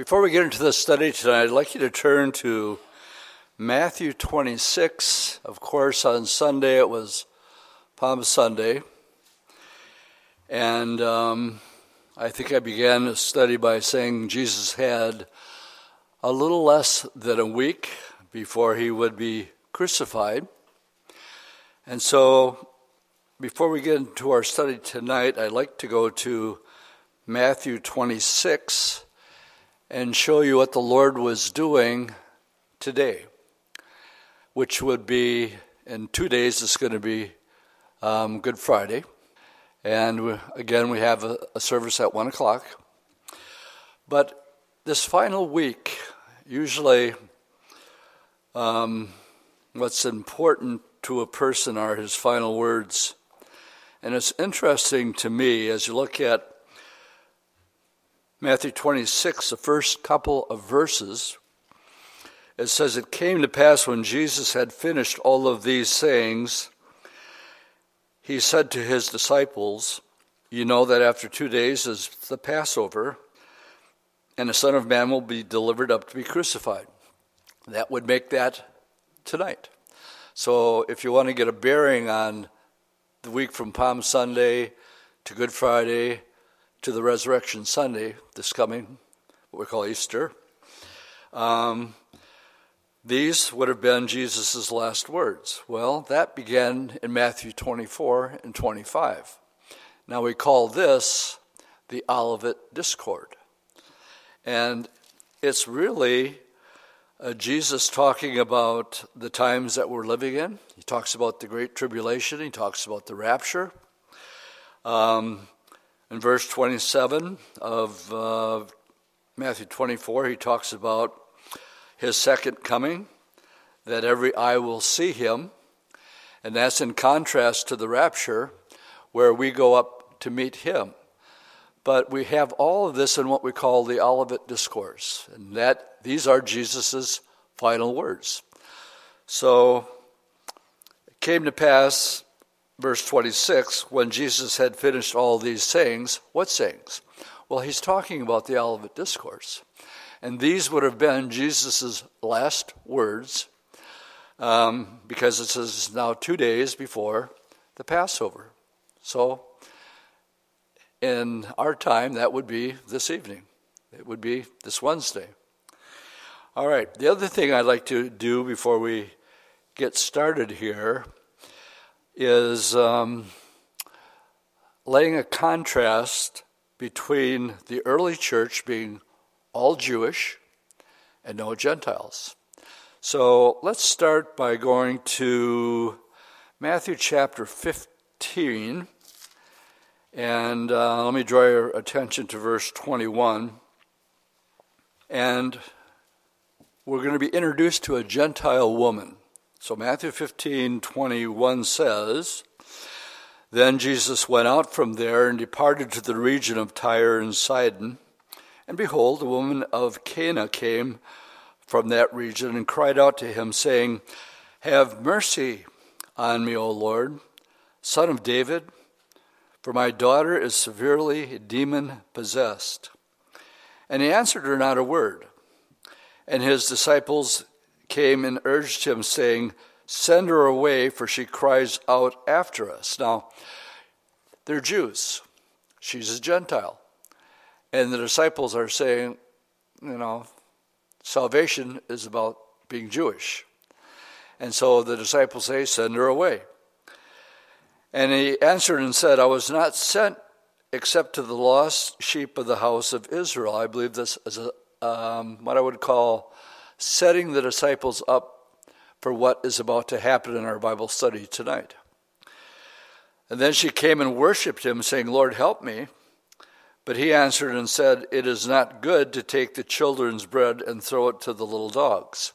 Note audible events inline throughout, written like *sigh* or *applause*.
Before we get into the study tonight, I'd like you to turn to Matthew 26. Of course, on Sunday it was Palm Sunday. And um, I think I began the study by saying Jesus had a little less than a week before he would be crucified. And so, before we get into our study tonight, I'd like to go to Matthew 26 and show you what the Lord was doing today, which would be in two days, it's going to be um, Good Friday. And we, again, we have a, a service at 1 o'clock. But this final week, usually um, what's important to a person are his final words. And it's interesting to me as you look at Matthew 26, the first couple of verses, it says, It came to pass when Jesus had finished all of these sayings, he said to his disciples, You know that after two days is the Passover, and the Son of Man will be delivered up to be crucified. That would make that tonight. So if you want to get a bearing on the week from Palm Sunday to Good Friday to the Resurrection Sunday, this coming, what we call Easter, um, these would have been Jesus' last words. Well, that began in Matthew 24 and 25. Now we call this the Olivet Discourse. And it's really uh, Jesus talking about the times that we're living in. He talks about the Great Tribulation, he talks about the rapture. Um, in verse 27 of uh, Matthew 24, he talks about his second coming, that every eye will see him. And that's in contrast to the rapture, where we go up to meet him. But we have all of this in what we call the Olivet Discourse, and that these are Jesus' final words. So it came to pass verse 26, when Jesus had finished all these sayings, what sayings? Well, he's talking about the Olivet Discourse. And these would have been Jesus' last words um, because it says now two days before the Passover. So, in our time, that would be this evening. It would be this Wednesday. All right, the other thing I'd like to do before we get started here is um, laying a contrast between the early church being all Jewish and no Gentiles. So let's start by going to Matthew chapter 15. And uh, let me draw your attention to verse 21. And we're going to be introduced to a Gentile woman. So Matthew 15 21 says, Then Jesus went out from there and departed to the region of Tyre and Sidon. And behold, a woman of Canaan came from that region and cried out to him, saying, Have mercy on me, O Lord, son of David, for my daughter is severely demon possessed. And he answered her not a word. And his disciples came and urged him, saying, Send her away, for she cries out after us. Now, they're Jews. She's a Gentile. And the disciples are saying, you know, salvation is about being Jewish. And so the disciples say, Send her away. And he answered and said, I was not sent except to the lost sheep of the house of Israel. I believe this is a, um, what I would call setting the disciples up for what is about to happen in our Bible study tonight. And then she came and worshiped him, saying, Lord, help me. But he answered and said, It is not good to take the children's bread and throw it to the little dogs.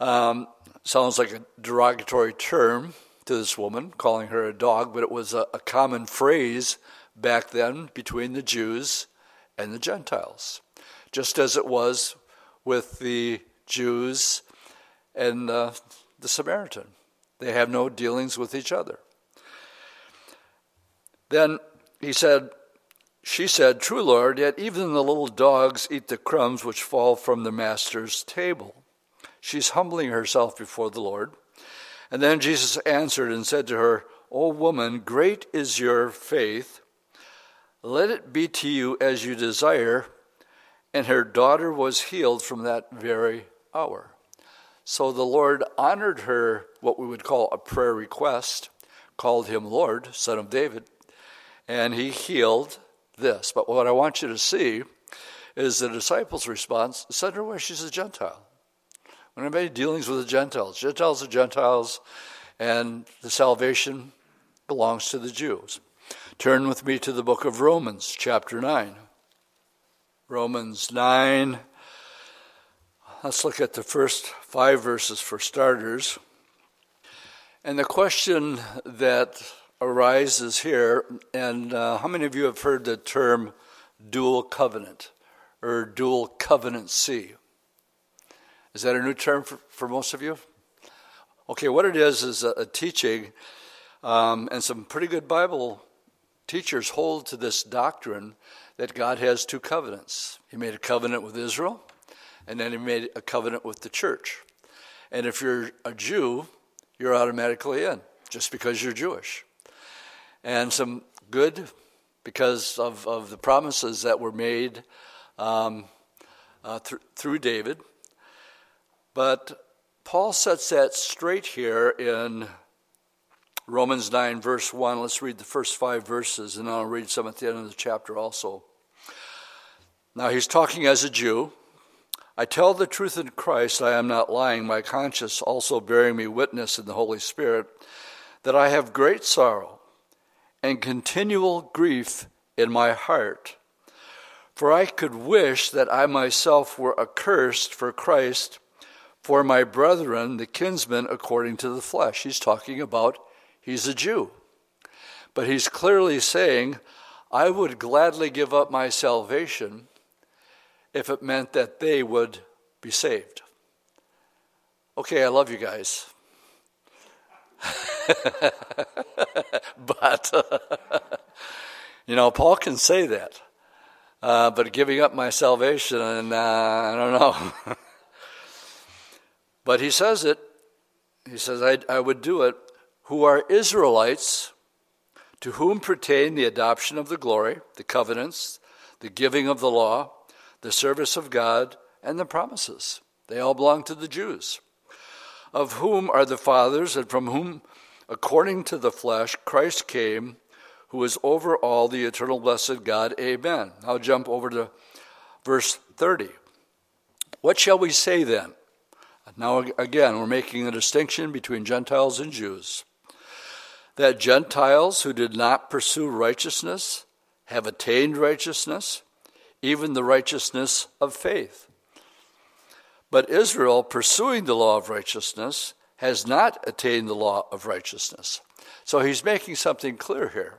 Um, sounds like a derogatory term to this woman, calling her a dog, but it was a, a common phrase back then between the Jews and the Gentiles, just as it was with the Jews and uh, the Samaritan. They have no dealings with each other. Then he said, she said, True, Lord, yet even the little dogs eat the crumbs which fall from the master's table. She's humbling herself before the Lord. And then Jesus answered and said to her, O woman, great is your faith. Let it be to you as you desire. And her daughter was healed from that very hour. So the Lord honored her, what we would call a prayer request, called him Lord, son of David, and he healed this. But what I want you to see is the disciples' response send her away, she's a Gentile. When anybody dealings with the Gentiles, Gentiles are Gentiles, and the salvation belongs to the Jews. Turn with me to the book of Romans, chapter 9. Romans 9. Let's look at the first five verses for starters. And the question that arises here, and uh, how many of you have heard the term dual covenant or dual covenancy? Is that a new term for, for most of you? Okay, what it is is a, a teaching, um, and some pretty good Bible teachers hold to this doctrine that God has two covenants. He made a covenant with Israel, and then he made a covenant with the church. And if you're a Jew, you're automatically in just because you're Jewish and some good because of, of the promises that were made um, uh, th- through David. But Paul sets that straight here in Romans 9, verse 1. Let's read the first five verses, and then I'll read some at the end of the chapter also. Now, he's talking as a Jew. I tell the truth in Christ, I am not lying, my conscience also bearing me witness in the Holy Spirit, that I have great sorrow and continual grief in my heart. For I could wish that I myself were accursed for Christ, for my brethren, the kinsmen according to the flesh. He's talking about he's a Jew. But he's clearly saying, I would gladly give up my salvation if it meant that they would be saved. Okay, I love you guys. *laughs* but, *laughs* you know, Paul can say that. Uh, but giving up my salvation, and uh, I don't know. *laughs* but he says it. He says, I, I would do it. Who are Israelites, to whom pertain the adoption of the glory, the covenants, the giving of the law, the service of God, and the promises. They all belong to the Jews of whom are the fathers, and from whom, according to the flesh, Christ came, who is over all the eternal blessed God. Amen. I'll jump over to verse 30. What shall we say then? Now, again, we're making a distinction between Gentiles and Jews. That Gentiles who did not pursue righteousness have attained righteousness, even the righteousness of faith. But Israel, pursuing the law of righteousness, has not attained the law of righteousness. So he's making something clear here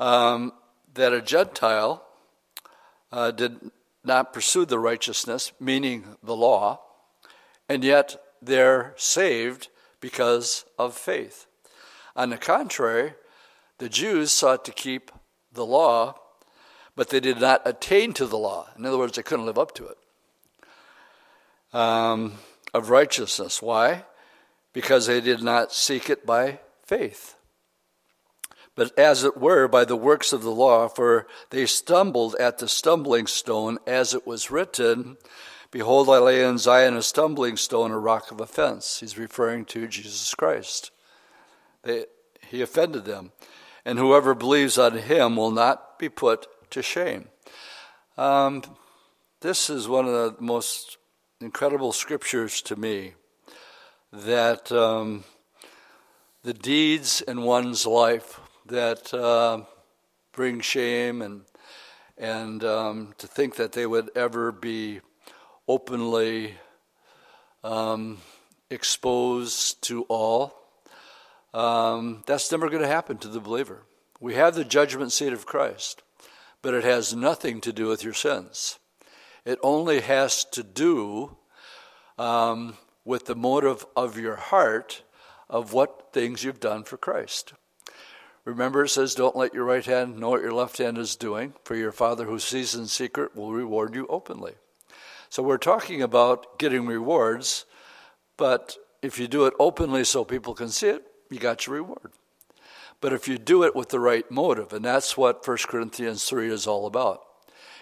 um, that a Gentile uh, did not pursue the righteousness, meaning the law, and yet they're saved because of faith. On the contrary, the Jews sought to keep the law, but they did not attain to the law. In other words, they couldn't live up to it um, of righteousness. Why? Because they did not seek it by faith, but as it were by the works of the law, for they stumbled at the stumbling stone, as it was written, Behold, I lay in Zion a stumbling stone, a rock of offense. He's referring to Jesus Christ. They, he offended them. And whoever believes on him will not be put to shame. Um, this is one of the most incredible scriptures to me that um, the deeds in one's life that uh, bring shame and and um, to think that they would ever be openly um, exposed to all, um, that's never going to happen to the believer. We have the judgment seat of Christ, but it has nothing to do with your sins. It only has to do um, with the motive of your heart of what things you've done for Christ. Remember, it says, Don't let your right hand know what your left hand is doing, for your Father who sees in secret will reward you openly. So we're talking about getting rewards, but if you do it openly so people can see it, you got your reward. But if you do it with the right motive, and that's what 1 Corinthians 3 is all about,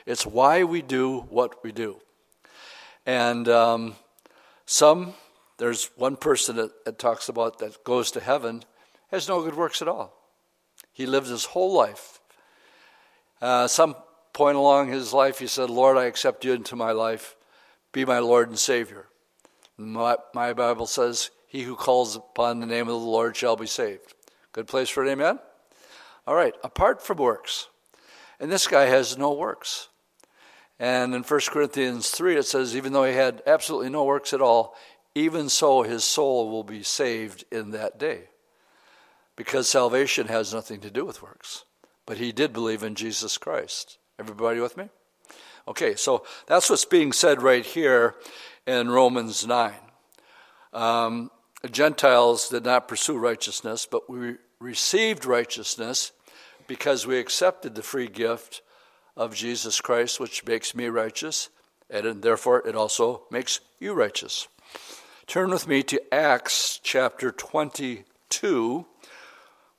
it's why we do what we do. And um, some, there's one person that, that talks about that goes to heaven, has no good works at all. He lived his whole life. Uh, some point along his life, he said, Lord, I accept you into my life. Be my Lord and Savior. My, my Bible says, He who calls upon the name of the Lord shall be saved. Good place for an amen? All right, apart from works. And this guy has no works. And in 1 Corinthians 3, it says, even though he had absolutely no works at all, even so his soul will be saved in that day. Because salvation has nothing to do with works. But he did believe in Jesus Christ. Everybody with me? Okay, so that's what's being said right here in Romans 9. Um, Gentiles did not pursue righteousness, but we received righteousness because we accepted the free gift of Jesus Christ, which makes me righteous, and therefore it also makes you righteous. Turn with me to Acts chapter 22.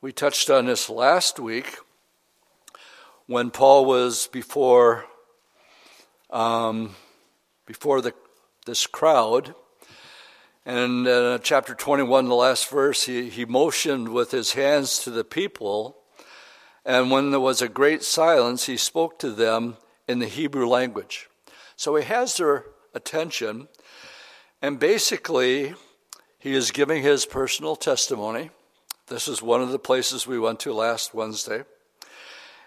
We touched on this last week when Paul was before um, before the, this crowd. And in uh, chapter 21, the last verse, he, he motioned with his hands to the people. And when there was a great silence, he spoke to them in the Hebrew language. So he has their attention. And basically, he is giving his personal testimony. This is one of the places we went to last Wednesday.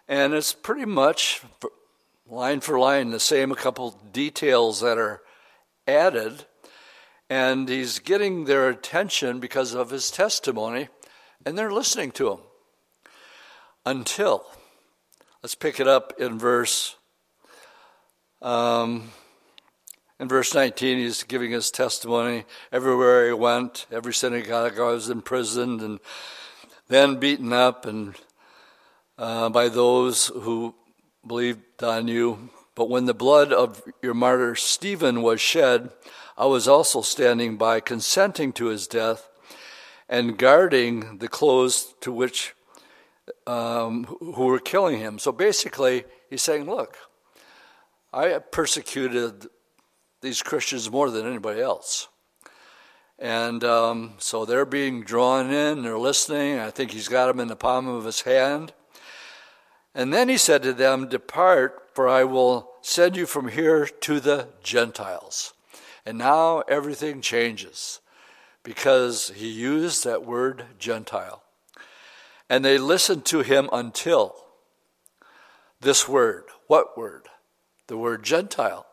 And it's pretty much line for line the same, a couple details that are added. And he's getting their attention because of his testimony, and they're listening to him. Until, let's pick it up in verse. Um, in verse 19, he's giving his testimony. Everywhere he went, every synagogue I was imprisoned and then beaten up and uh, by those who believed on you. But when the blood of your martyr Stephen was shed, I was also standing by, consenting to his death and guarding the clothes to which um, who were killing him. So basically, he's saying, Look, I persecuted these Christians more than anybody else. And um, so they're being drawn in, they're listening. I think he's got them in the palm of his hand. And then he said to them, Depart, for I will send you from here to the Gentiles. And now everything changes because he used that word Gentile. And they listened to him until this word. What word? The word Gentile.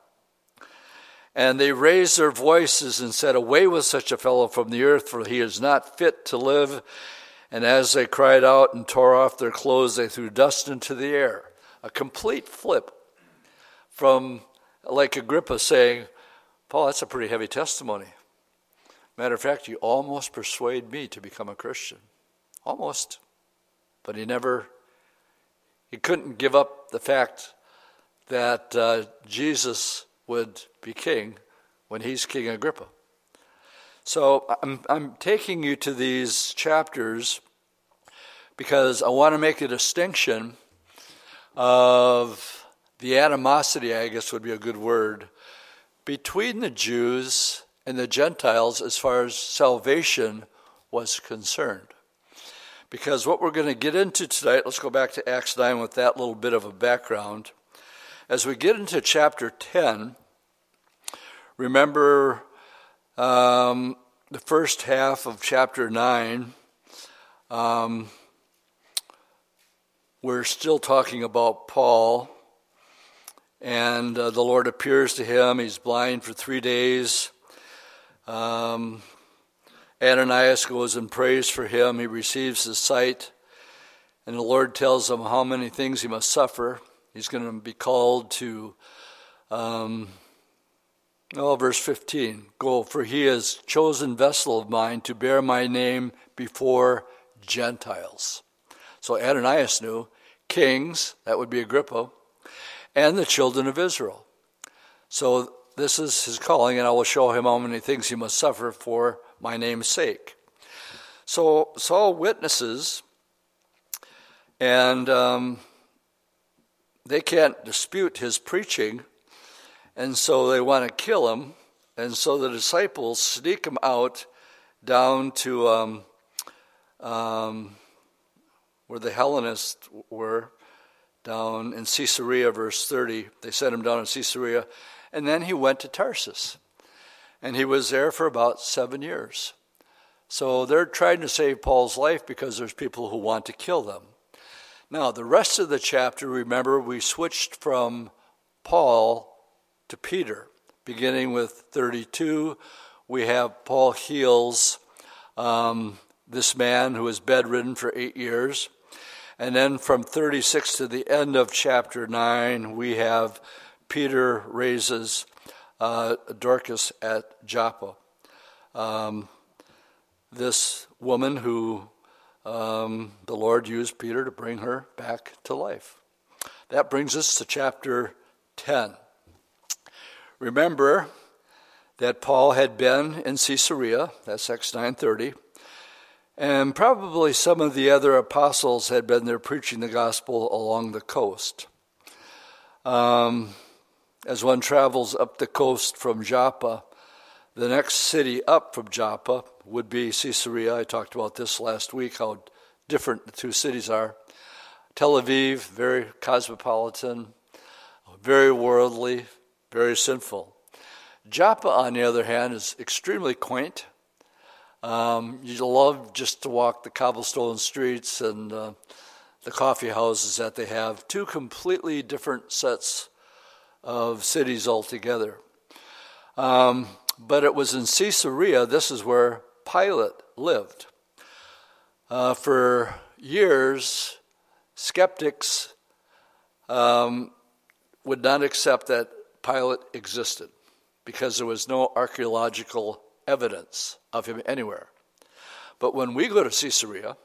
And they raised their voices and said, Away with such a fellow from the earth, for he is not fit to live. And as they cried out and tore off their clothes, they threw dust into the air. A complete flip from like Agrippa saying, Paul, that's a pretty heavy testimony. Matter of fact, you almost persuade me to become a Christian. Almost. But he never, he couldn't give up the fact that uh, Jesus would be king when he's King Agrippa. So I'm, I'm taking you to these chapters because I want to make a distinction of the animosity, I guess would be a good word, between the Jews and the Gentiles as far as salvation was concerned. Because what we're going to get into tonight, let's go back to Acts 9 with that little bit of a background. As we get into chapter 10, remember um, the first half of chapter 9, um, we're still talking about Paul, and uh, the Lord appears to him. He's blind for three days. Um, Ananias goes and prays for him. He receives his sight, and the Lord tells him how many things he must suffer. He's going to be called to um, Oh, verse 15 Go, for he is chosen vessel of mine to bear my name before Gentiles. So Ananias knew kings, that would be Agrippa, and the children of Israel. So this is his calling, and I will show him how many things he must suffer for my name's sake. So Saul witnesses, and um, they can't dispute his preaching, and so they want to kill him. And so the disciples sneak him out down to um, um, where the Hellenists were, down in Caesarea, verse 30. They sent him down in Caesarea, and then he went to Tarsus. And he was there for about seven years. So they're trying to save Paul's life because there's people who want to kill them. Now, the rest of the chapter, remember, we switched from Paul to Peter. Beginning with 32, we have Paul heals um, this man who was bedridden for eight years. And then from 36 to the end of chapter 9, we have Peter raises uh, Dorcas at Joppa. Um, this woman who um, the Lord used Peter to bring her back to life. That brings us to chapter 10. Remember that Paul had been in Caesarea, that's Acts 930, and probably some of the other apostles had been there preaching the gospel along the coast. Um, as one travels up the coast from Joppa, the next city up from Joppa would be Caesarea. I talked about this last week, how different the two cities are. Tel Aviv, very cosmopolitan, very worldly, very sinful. Joppa, on the other hand, is extremely quaint. Um, you love just to walk the cobblestone streets and uh, the coffee houses that they have. Two completely different sets of cities altogether. Um, but it was in Caesarea, this is where Pilate lived. Uh, for years, skeptics um, would not accept that Pilate existed because there was no archaeological evidence of him anywhere. But when we go to Caesarea,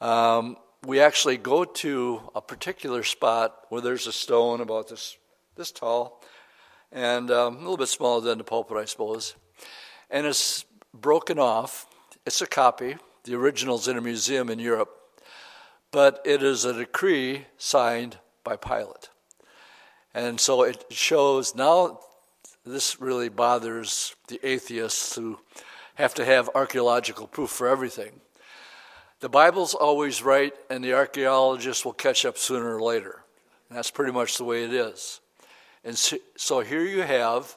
um, we actually go to a particular spot where there's a stone about this, this tall and um, a little bit smaller than the pulpit, I suppose. And it's broken off. It's a copy. The original's in a museum in Europe, but it is a decree signed by Pilate. And so it shows now this really bothers the atheists who have to have archaeological proof for everything. The Bible's always right, and the archaeologists will catch up sooner or later. And that's pretty much the way it is. And so here you have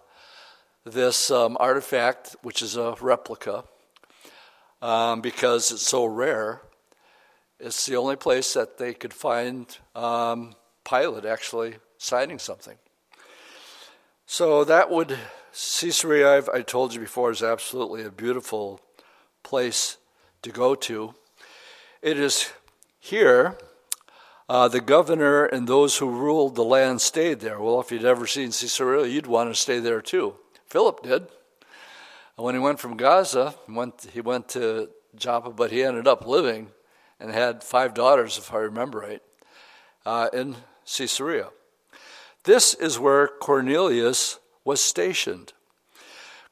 this um, artifact, which is a replica, um, because it's so rare. It's the only place that they could find um, Pilate actually signing something. So that would, Caesarea, I've, I told you before, is absolutely a beautiful place to go to. It is here uh, the governor and those who ruled the land stayed there. Well, if you'd ever seen Caesarea, you'd want to stay there too. Philip did. When he went from Gaza, he went, he went to Joppa, but he ended up living and had five daughters, if I remember right, uh, in Caesarea. This is where Cornelius was stationed.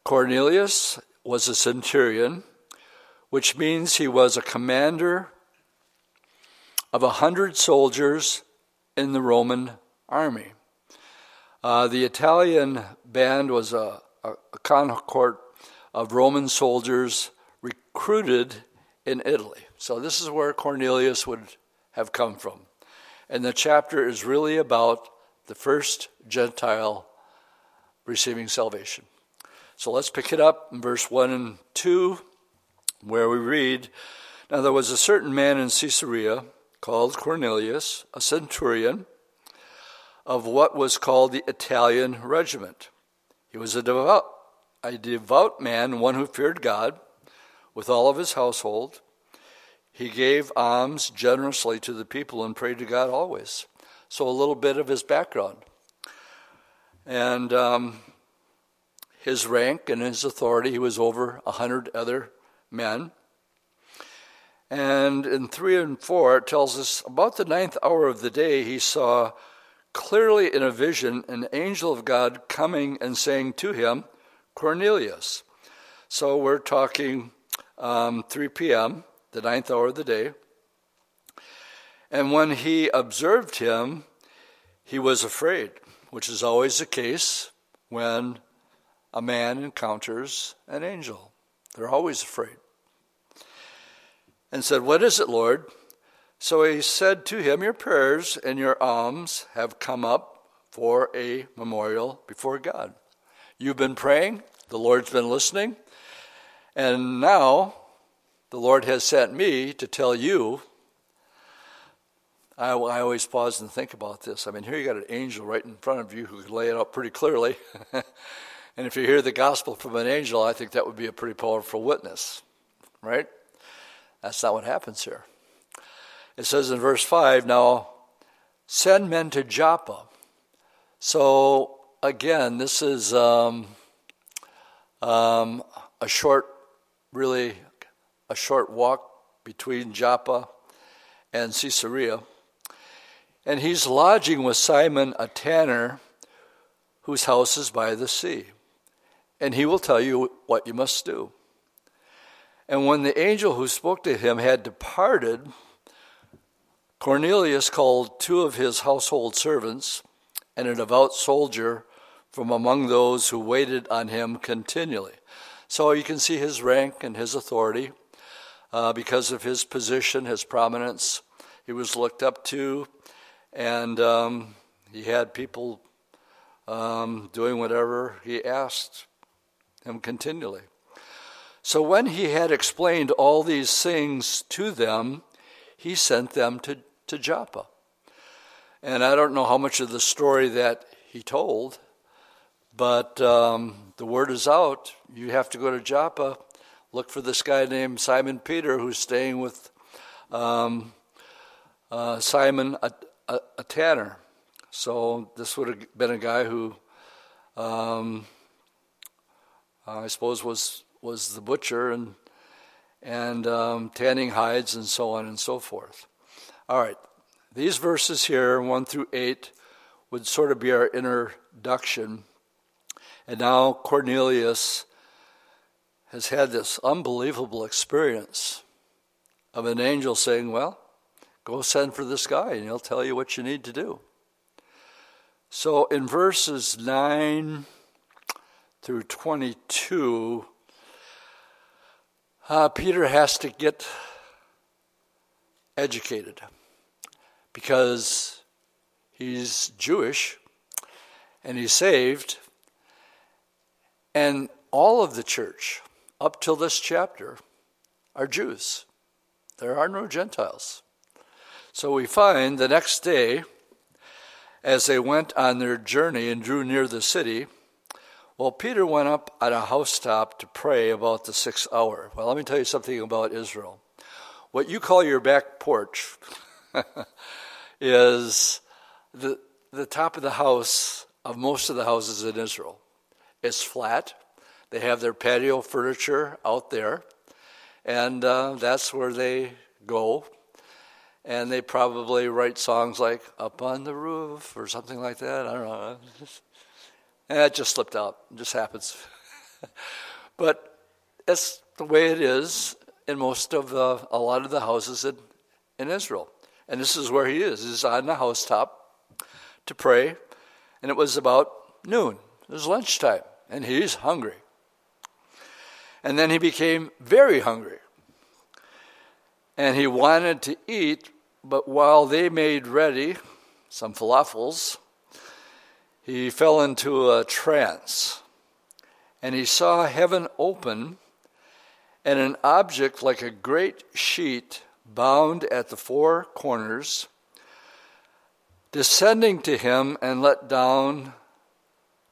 Cornelius was a centurion, which means he was a commander of a hundred soldiers in the Roman army. Uh, the Italian band was a, a, a cohort of Roman soldiers recruited in Italy. So this is where Cornelius would have come from. And the chapter is really about the first Gentile receiving salvation. So let's pick it up in verse 1 and 2, where we read Now there was a certain man in Caesarea called Cornelius, a centurion of what was called the Italian regiment. He was a devout, a devout man, one who feared God with all of his household. He gave alms generously to the people and prayed to God always. So, a little bit of his background. And um, his rank and his authority, he was over a hundred other men. And in 3 and 4, it tells us about the ninth hour of the day, he saw clearly in a vision an angel of God coming and saying to him, Cornelius. So we're talking um, 3 p.m., the ninth hour of the day. And when he observed him, he was afraid, which is always the case when a man encounters an angel. They're always afraid and said, What is it, Lord? So he said to him, Your prayers and your alms have come up for a memorial before God. You've been praying, the Lord's been listening, and now the Lord has sent me to tell you. I, I always pause and think about this. I mean, here you got an angel right in front of you who could lay it out pretty clearly. *laughs* and if you hear the gospel from an angel, I think that would be a pretty powerful witness, right? That's not what happens here. It says in verse 5 now, send men to Joppa. So, again, this is um, um, a short, really, a short walk between Joppa and Caesarea. And he's lodging with Simon, a tanner, whose house is by the sea. And he will tell you what you must do. And when the angel who spoke to him had departed, Cornelius called two of his household servants and a devout soldier from among those who waited on him continually. So you can see his rank and his authority uh, because of his position, his prominence. He was looked up to, and um, he had people um, doing whatever he asked him continually. So when he had explained all these things to them, he sent them to, to Joppa. And I don't know how much of the story that he told, but um, the word is out. You have to go to Joppa, look for this guy named Simon Peter who's staying with um, uh, Simon, a, a, a, tanner. So this would have been a guy who um, I suppose was was the butcher and and um, tanning hides and so on and so forth. All right, these verses here, one through eight, would sort of be our introduction. And now Cornelius has had this unbelievable experience of an angel saying, Well, go send for this guy and he'll tell you what you need to do. So in verses 9 through 22, uh, Peter has to get educated because he's Jewish and he's saved. And all of the church, up till this chapter, are Jews. There are no Gentiles. So we find the next day, as they went on their journey and drew near the city, well, Peter went up on a housetop to pray about the sixth hour. Well, let me tell you something about Israel. What you call your back porch *laughs* is the, the top of the house of most of the houses in Israel. It's flat. They have their patio furniture out there, and uh, that's where they go. And they probably write songs like Up on the Roof or something like that. I don't know. *laughs* And that just slipped out. It just happens. *laughs* but that's the way it is in most of the, a lot of the houses in, in Israel. And this is where he is. He's on the housetop to pray. And it was about noon. It was lunchtime. And he's hungry. And then he became very hungry. And he wanted to eat, but while they made ready some falafels, he fell into a trance and he saw heaven open and an object like a great sheet bound at the four corners descending to him and let down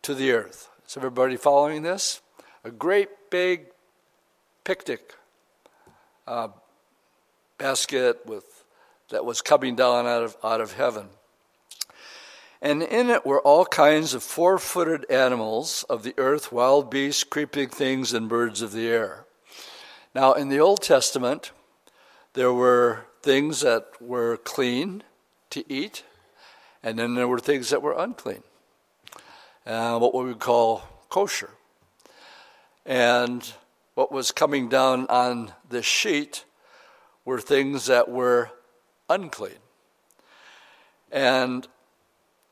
to the earth. Is everybody following this? A great big picnic uh, basket with that was coming down out of out of heaven and in it were all kinds of four footed animals of the earth, wild beasts, creeping things, and birds of the air. Now, in the Old Testament, there were things that were clean to eat, and then there were things that were unclean, uh, what we would call kosher. And what was coming down on the sheet were things that were unclean. And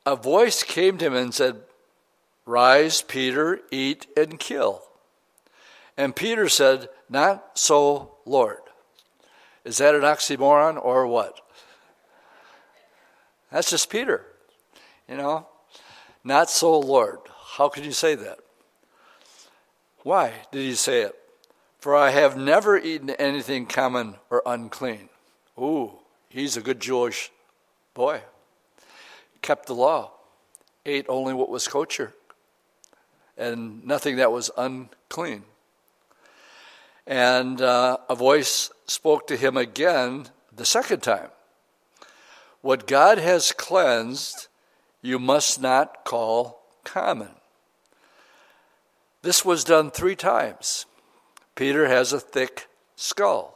a voice came to him and said, Rise, Peter, eat and kill. And Peter said, Not so, Lord. Is that an oxymoron or what? That's just Peter. You know? Not so, Lord. How can you say that? Why did he say it? For I have never eaten anything common or unclean. Ooh, he's a good Jewish boy. Kept the law, ate only what was kosher, and nothing that was unclean. And uh, a voice spoke to him again the second time. What God has cleansed, you must not call common. This was done three times. Peter has a thick skull.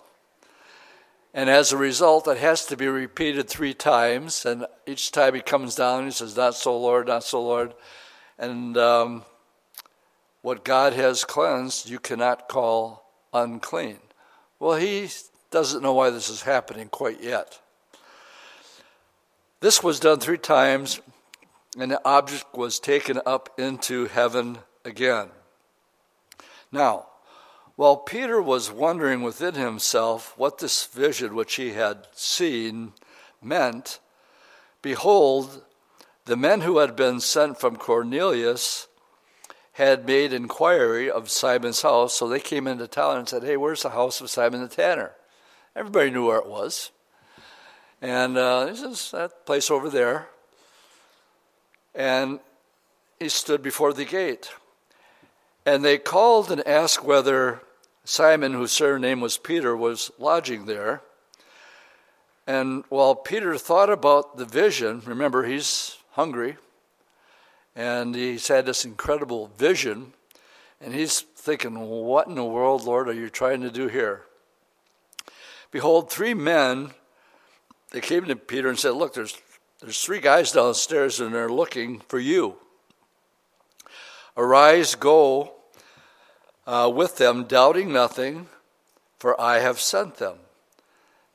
And as a result, it has to be repeated three times. And each time he comes down, he says, Not so, Lord, not so, Lord. And um, what God has cleansed, you cannot call unclean. Well, he doesn't know why this is happening quite yet. This was done three times, and the object was taken up into heaven again. Now, while Peter was wondering within himself what this vision which he had seen meant, behold, the men who had been sent from Cornelius had made inquiry of Simon's house, so they came into town and said, Hey, where's the house of Simon the Tanner? Everybody knew where it was. And uh, this is that place over there. And he stood before the gate. And they called and asked whether Simon, whose surname was Peter, was lodging there. And while Peter thought about the vision, remember, he's hungry, and he's had this incredible vision, and he's thinking, What in the world, Lord, are you trying to do here? Behold, three men, they came to Peter and said, Look, there's, there's three guys downstairs, and they're looking for you. Arise, go uh, with them, doubting nothing, for I have sent them.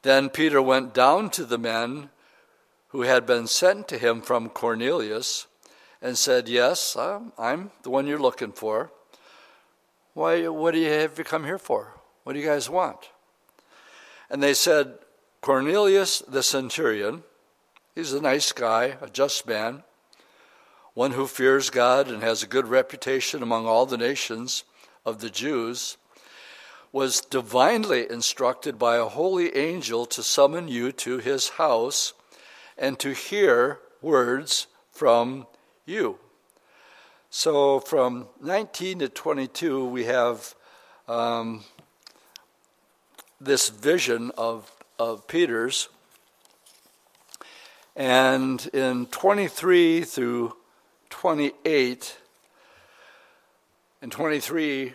Then Peter went down to the men who had been sent to him from Cornelius and said, Yes, I'm the one you're looking for. Why, what do you have you come here for? What do you guys want? And they said, Cornelius the centurion, he's a nice guy, a just man, one who fears God and has a good reputation among all the nations of the Jews, was divinely instructed by a holy angel to summon you to his house and to hear words from you. So from 19 to 22, we have um, this vision of, of Peter's. And in 23 through 28, in 23,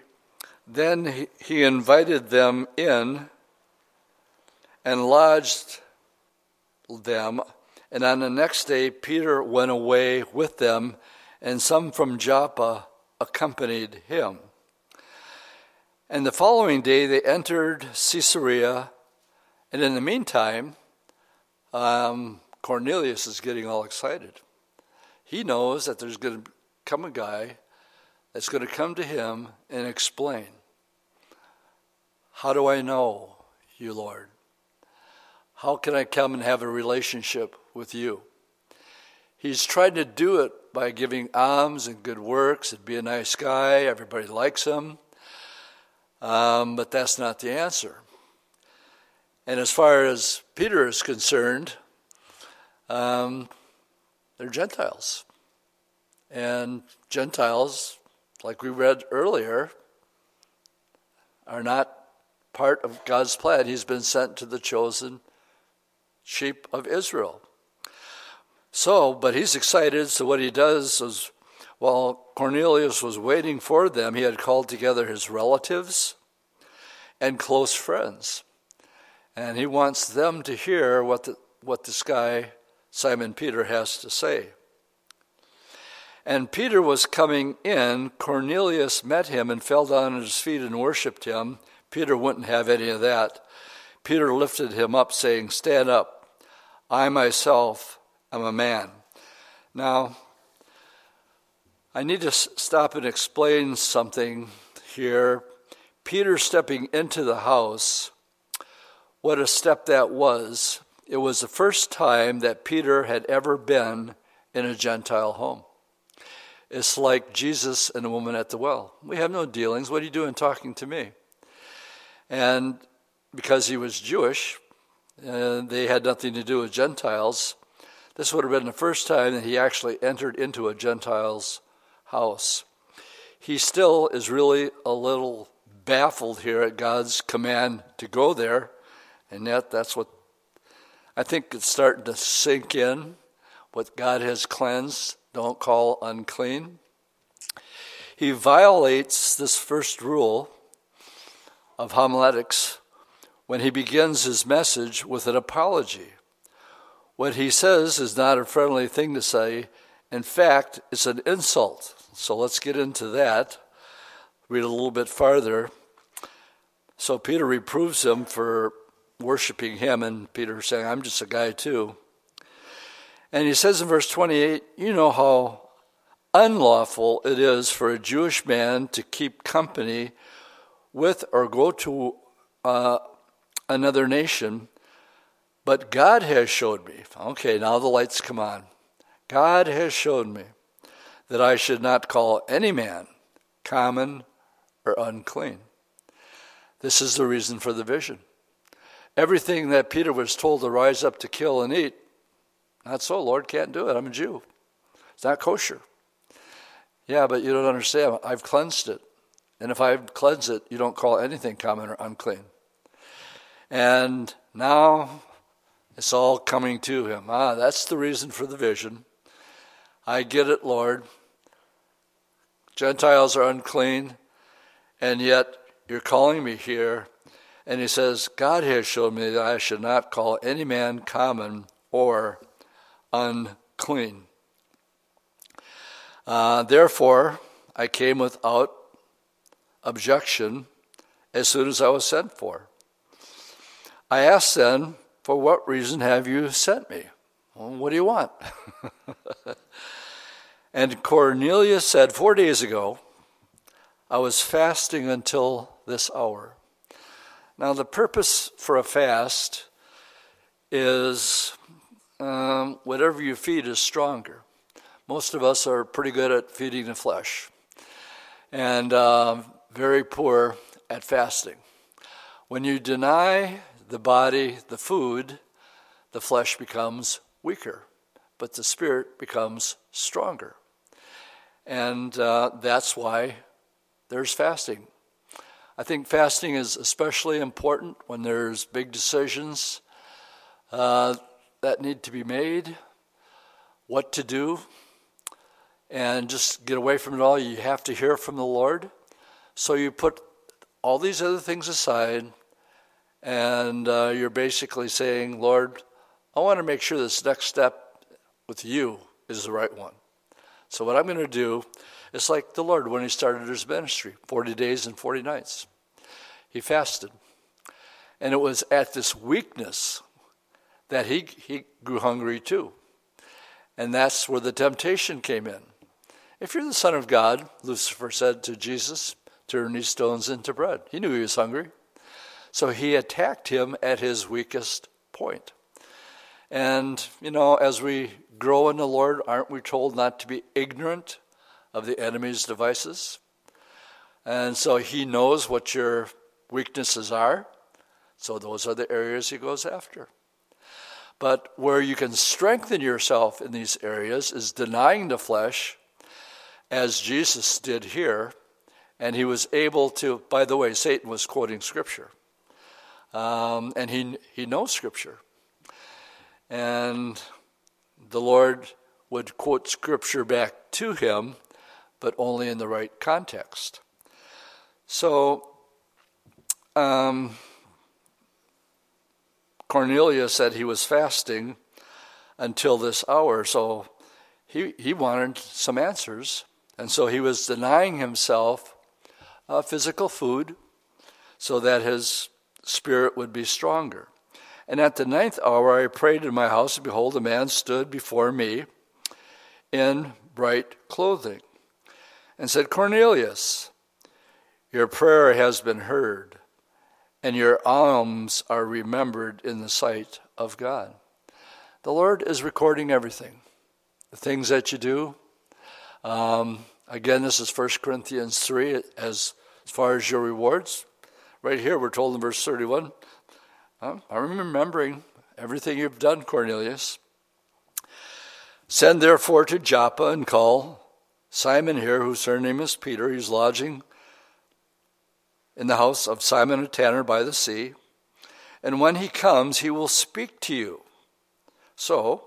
then he invited them in and lodged them. And on the next day, Peter went away with them, and some from Joppa accompanied him. And the following day, they entered Caesarea. And in the meantime, um, Cornelius is getting all excited. He knows that there's going to come a guy that's going to come to him and explain How do I know you, Lord? How can I come and have a relationship with you? He's trying to do it by giving alms and good works and be a nice guy. Everybody likes him. Um, but that's not the answer. And as far as Peter is concerned, um, they're Gentiles. And Gentiles like we read earlier, are not part of God's plan. He's been sent to the chosen sheep of Israel. So, but he's excited. So, what he does is, while Cornelius was waiting for them, he had called together his relatives and close friends. And he wants them to hear what, the, what this guy, Simon Peter, has to say. And Peter was coming in. Cornelius met him and fell down at his feet and worshiped him. Peter wouldn't have any of that. Peter lifted him up, saying, Stand up. I myself am a man. Now, I need to stop and explain something here. Peter stepping into the house what a step that was. It was the first time that Peter had ever been in a Gentile home. It's like Jesus and a woman at the well. We have no dealings. What are you doing talking to me? And because he was Jewish, and they had nothing to do with Gentiles, this would have been the first time that he actually entered into a Gentile's house. He still is really a little baffled here at God's command to go there and yet, that's what I think it's starting to sink in. What God has cleansed, don't call unclean. He violates this first rule of homiletics when he begins his message with an apology. What he says is not a friendly thing to say. In fact, it's an insult. So let's get into that. Read a little bit farther. So Peter reproves him for worshiping him, and Peter saying, I'm just a guy too. And he says in verse 28, You know how unlawful it is for a Jewish man to keep company with or go to uh, another nation, but God has showed me. Okay, now the lights come on. God has showed me that I should not call any man common or unclean. This is the reason for the vision. Everything that Peter was told to rise up to kill and eat, not so, Lord, can't do it. I'm a Jew. It's not kosher. Yeah, but you don't understand. I've cleansed it. And if I've cleansed it, you don't call anything common or unclean. And now it's all coming to him. Ah, that's the reason for the vision. I get it, Lord. Gentiles are unclean, and yet you're calling me here and he says, God has shown me that I should not call any man common or unclean. Uh, therefore, I came without objection as soon as I was sent for. I asked then, For what reason have you sent me? Well, what do you want? *laughs* and Cornelius said, Four days ago, I was fasting until this hour. Now, the purpose for a fast is um, whatever you feed is stronger. Most of us are pretty good at feeding the flesh and uh, very poor at fasting. When you deny the body the food, the flesh becomes weaker, but the spirit becomes stronger. And uh, that's why there's fasting. I think fasting is especially important when there's big decisions uh, that need to be made, what to do, and just get away from it all. You have to hear from the Lord. So you put all these other things aside, and uh, you're basically saying, Lord, I want to make sure this next step with you is the right one. So, what I'm going to do is like the Lord when he started his ministry 40 days and 40 nights. He fasted. And it was at this weakness that he, he grew hungry too. And that's where the temptation came in. If you're the Son of God, Lucifer said to Jesus, turn these stones into bread. He knew he was hungry. So he attacked him at his weakest point. And, you know, as we grow in the Lord, aren't we told not to be ignorant of the enemy's devices? And so he knows what your weaknesses are. So those are the areas he goes after. But where you can strengthen yourself in these areas is denying the flesh, as Jesus did here. And he was able to, by the way, Satan was quoting scripture. Um, and he, he knows scripture. And the Lord would quote scripture back to him, but only in the right context. So um, Cornelius said he was fasting until this hour. So he, he wanted some answers. And so he was denying himself uh, physical food so that his spirit would be stronger. And at the ninth hour I prayed in my house, and behold, a man stood before me in bright clothing and said, Cornelius, your prayer has been heard, and your alms are remembered in the sight of God. The Lord is recording everything, the things that you do. Um, again, this is 1 Corinthians 3 as, as far as your rewards. Right here, we're told in verse 31 I'm remembering everything you've done, Cornelius. Send therefore to Joppa and call Simon here, whose surname is Peter. He's lodging in the house of Simon a tanner by the sea. And when he comes, he will speak to you. So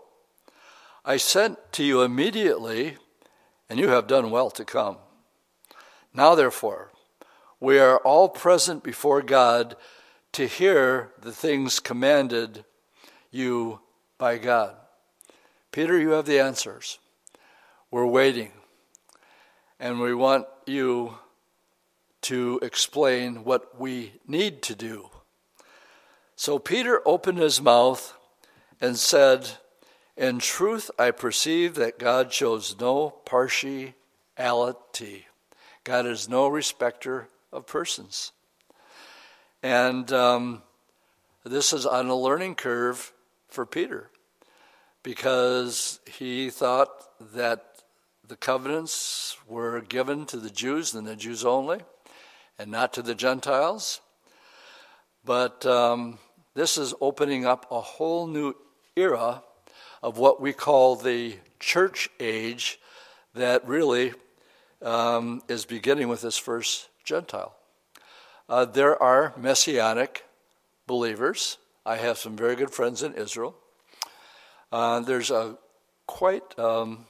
I sent to you immediately, and you have done well to come. Now, therefore, we are all present before God to hear the things commanded you by God. Peter, you have the answers. We're waiting. And we want you to explain what we need to do. So Peter opened his mouth and said, In truth, I perceive that God shows no partiality. God is no respecter of persons. And um, this is on a learning curve for Peter because he thought that the covenants were given to the Jews and the Jews only and not to the Gentiles. But um, this is opening up a whole new era of what we call the church age that really um, is beginning with this first Gentile. Uh, there are messianic believers. I have some very good friends in Israel. Uh, there's a quite um,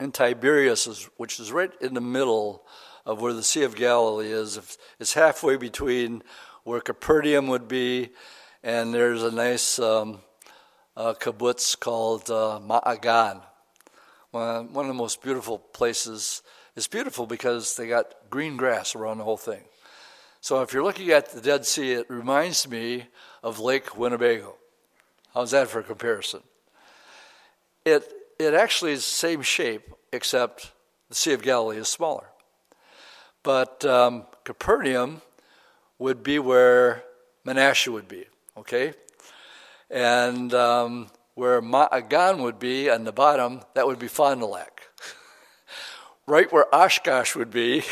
in Tiberias, which is right in the middle of where the Sea of Galilee is. It's halfway between where Capernaum would be, and there's a nice um, uh, kibbutz called uh, Ma'agan. One, of the most beautiful places. It's beautiful because they got green grass around the whole thing. So if you're looking at the Dead Sea, it reminds me of Lake Winnebago. How's that for a comparison? It, it actually is the same shape, except the Sea of Galilee is smaller. But um, Capernaum would be where Menasha would be, okay? And um, where Ma'agan would be on the bottom, that would be Fond du Lac. *laughs* right where Oshkosh would be,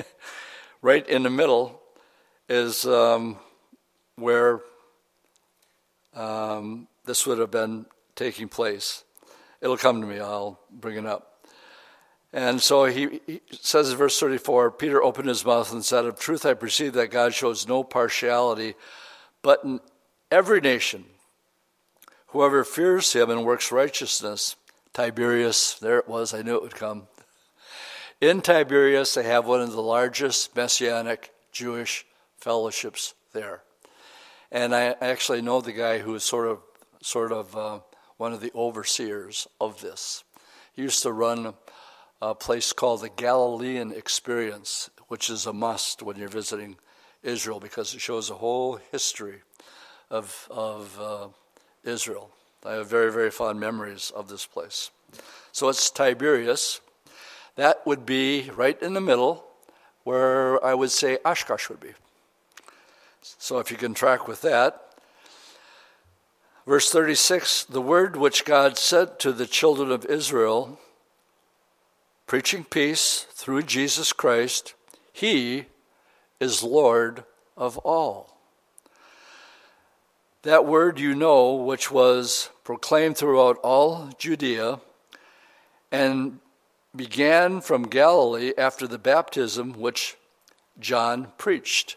*laughs* right in the middle, is um, where um, this would have been taking place. It'll come to me, I'll bring it up. And so he, he, says in verse 34 Peter opened his mouth and said, Of truth I perceive that God shows no partiality, but in every nation, whoever fears him and works righteousness, Tiberias, there it was, I knew it would come. In Tiberias, they have one of the largest messianic Jewish fellowships there. And I actually know the guy who is sort of, sort of uh, one of the overseers of this. He used to run a place called the Galilean Experience, which is a must when you're visiting Israel because it shows a whole history of, of uh, Israel. I have very, very fond memories of this place. So it's Tiberias. That would be right in the middle where I would say Oshkosh would be. So if you can track with that. Verse 36 The word which God said to the children of Israel, preaching peace through Jesus Christ, He is Lord of all. That word you know, which was proclaimed throughout all Judea and began from Galilee after the baptism which John preached.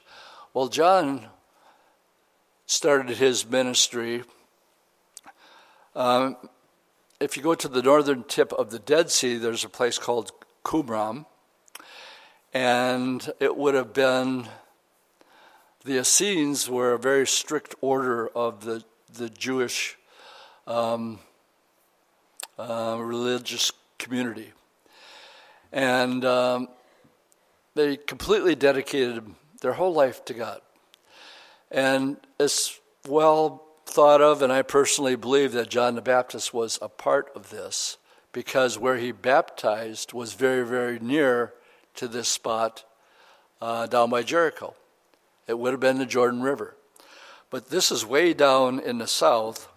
Well, John started his ministry. Um, if you go to the northern tip of the Dead Sea, there's a place called Qumran, and it would have been the Essenes were a very strict order of the, the Jewish um, uh, religious community. And um, they completely dedicated their whole life to God. And it's well thought of, and I personally believe that John the Baptist was a part of this because where he baptized was very, very near to this spot uh, down by Jericho. It would have been the Jordan River. But this is way down in the south.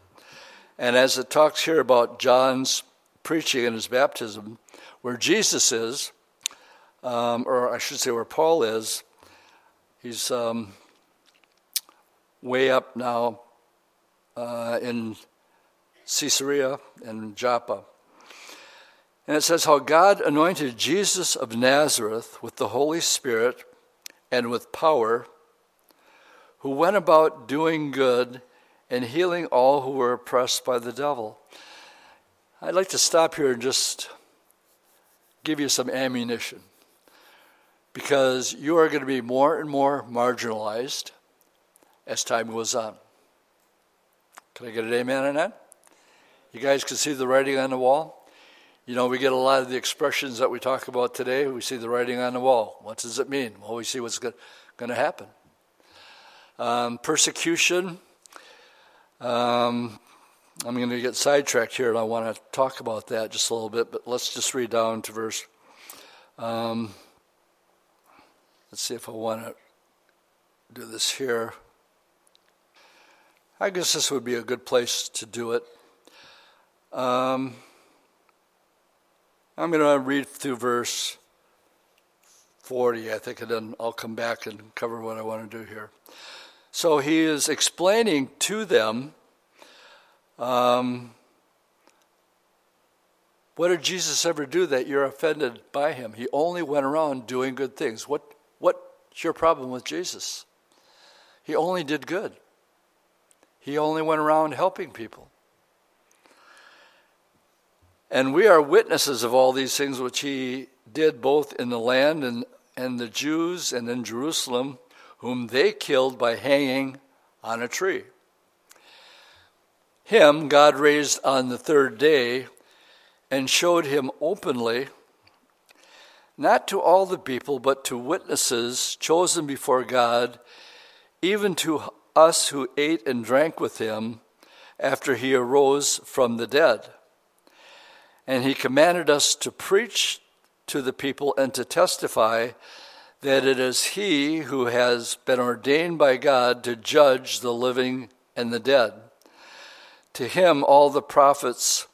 And as it talks here about John's preaching and his baptism, where Jesus is, um, or I should say where Paul is, he's um, way up now uh, in Caesarea and Joppa. And it says how God anointed Jesus of Nazareth with the Holy Spirit and with power, who went about doing good and healing all who were oppressed by the devil. I'd like to stop here and just give you some ammunition because you are going to be more and more marginalized as time goes on. Can I get an amen on that? You guys can see the writing on the wall? You know, we get a lot of the expressions that we talk about today. We see the writing on the wall. What does it mean? Well, we see what's going to happen. Um, persecution. Um, I'm going to get sidetracked here, and I want to talk about that just a little bit. But let's just read down to verse. Um, let's see if I want to do this here. I guess this would be a good place to do it. Um, I'm going to read through verse 40, I think, and then I'll come back and cover what I want to do here. So he is explaining to them um, what did Jesus ever do that you're offended by him? He only went around doing good things. What, what's your problem with Jesus? He only did good, he only went around helping people. And we are witnesses of all these things which he did both in the land and, and the Jews and in Jerusalem, whom they killed by hanging on a tree. Him God raised on the third day and showed him openly, not to all the people, but to witnesses chosen before God, even to us who ate and drank with him after he arose from the dead. And he commanded us to preach to the people and to testify that it is he who has been ordained by God to judge the living and the dead. To him, all the prophets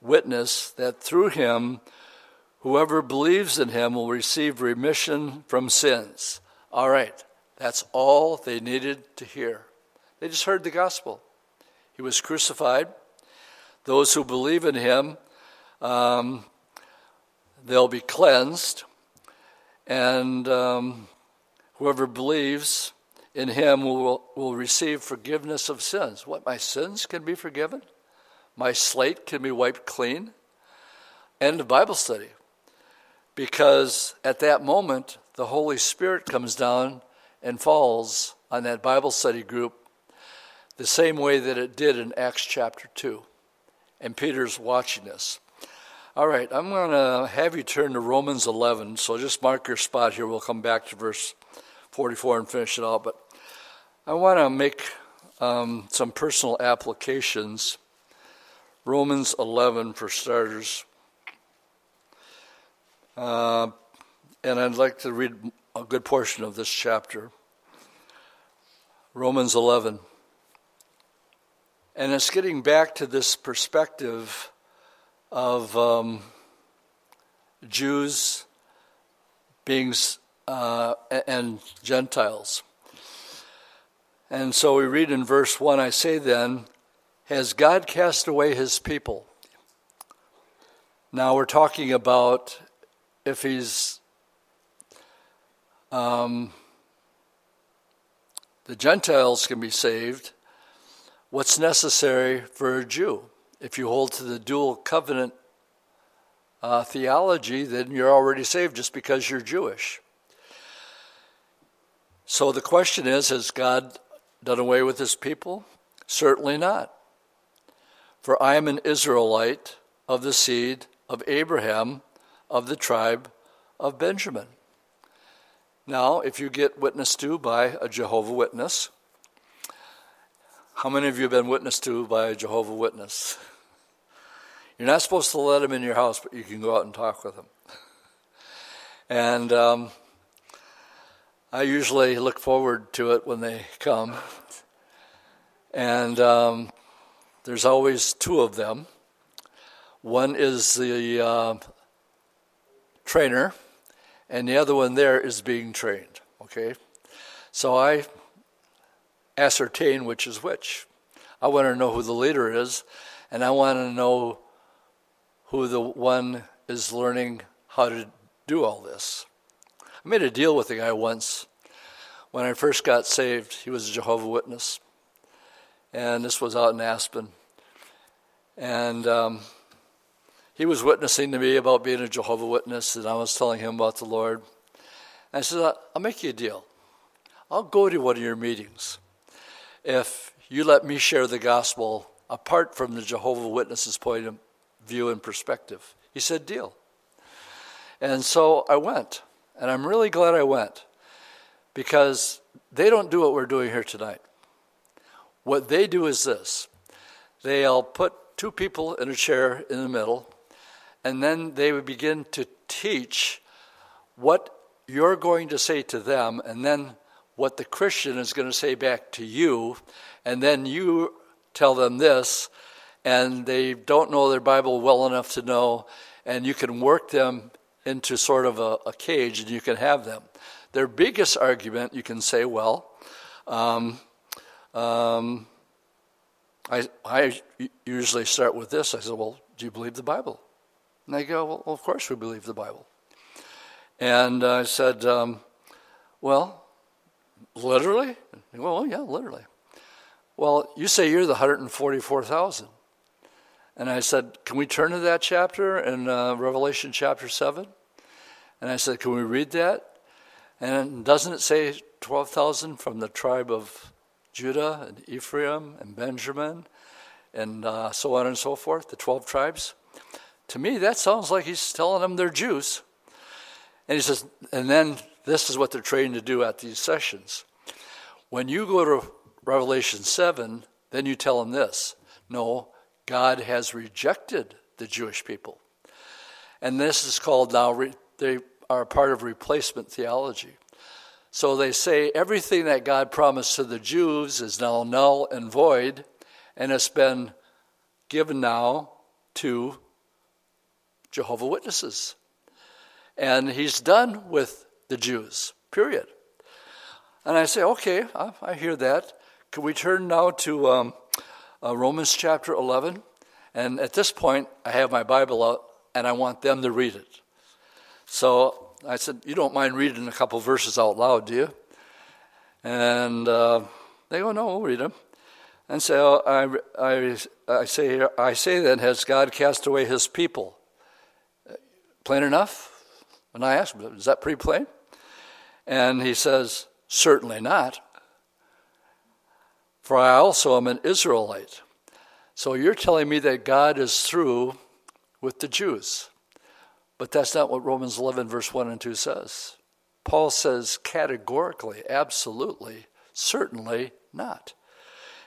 witness that through him, whoever believes in him will receive remission from sins. All right, that's all they needed to hear. They just heard the gospel. He was crucified. Those who believe in him um, they'll be cleansed, and um, whoever believes in him will, will receive forgiveness of sins. What, my sins can be forgiven? My slate can be wiped clean? End of Bible study. Because at that moment, the Holy Spirit comes down and falls on that Bible study group the same way that it did in Acts chapter 2. And Peter's watching this. All right, I'm going to have you turn to Romans 11. So just mark your spot here. We'll come back to verse 44 and finish it out. But I want to make um, some personal applications. Romans 11 for starters. Uh, and I'd like to read a good portion of this chapter. Romans 11. And it's getting back to this perspective of um, Jews being uh, and Gentiles. And so we read in verse 1 I say then, has God cast away his people? Now we're talking about if he's um, the Gentiles can be saved, what's necessary for a Jew? if you hold to the dual covenant uh, theology, then you're already saved just because you're Jewish. So the question is Has God done away with his people? Certainly not. For I am an Israelite of the seed of Abraham of the tribe of Benjamin. Now, if you get witnessed to by a Jehovah Witness, how many of you have been witnessed to by a Jehovah Witness? You're not supposed to let them in your house, but you can go out and talk with them. And um, I usually look forward to it when they come. And um, there's always two of them. One is the uh, trainer, and the other one there is being trained. Okay? So I ascertain which is which. I want to know who the leader is, and I want to know who the one is learning how to do all this. I made a deal with a guy once. When I first got saved, he was a Jehovah Witness, and this was out in Aspen. And um, he was witnessing to me about being a Jehovah Witness, and I was telling him about the Lord. And I said, I'll make you a deal. I'll go to one of your meetings if you let me share the gospel apart from the Jehovah Witnesses' point of view and perspective. He said, Deal. And so I went, and I'm really glad I went because they don't do what we're doing here tonight. What they do is this they'll put two people in a chair in the middle, and then they would begin to teach what you're going to say to them, and then what the Christian is going to say back to you, and then you tell them this, and they don't know their Bible well enough to know, and you can work them into sort of a, a cage and you can have them. Their biggest argument, you can say, well, um, um, I, I usually start with this. I said, well, do you believe the Bible? And they go, well, of course we believe the Bible. And I said, um, well, Literally? Well, yeah, literally. Well, you say you're the 144,000. And I said, Can we turn to that chapter in uh, Revelation chapter 7? And I said, Can we read that? And doesn't it say 12,000 from the tribe of Judah and Ephraim and Benjamin and uh, so on and so forth, the 12 tribes? To me, that sounds like he's telling them they're Jews. And he says, and then this is what they're trained to do at these sessions. When you go to Revelation 7, then you tell them this no, God has rejected the Jewish people. And this is called now, re- they are part of replacement theology. So they say everything that God promised to the Jews is now null and void, and it's been given now to Jehovah Witnesses. And he's done with the Jews, period. And I say, okay, I, I hear that. Can we turn now to um, uh, Romans chapter 11? And at this point, I have my Bible out and I want them to read it. So I said, You don't mind reading a couple verses out loud, do you? And uh, they go, No, we'll read them. And so I, I, I, say, I say then, Has God cast away his people? Plain enough? And I ask him, Is that pretty plain? And he says, Certainly not. For I also am an Israelite. So you're telling me that God is through with the Jews. But that's not what Romans 11, verse 1 and 2 says. Paul says categorically, absolutely, certainly not.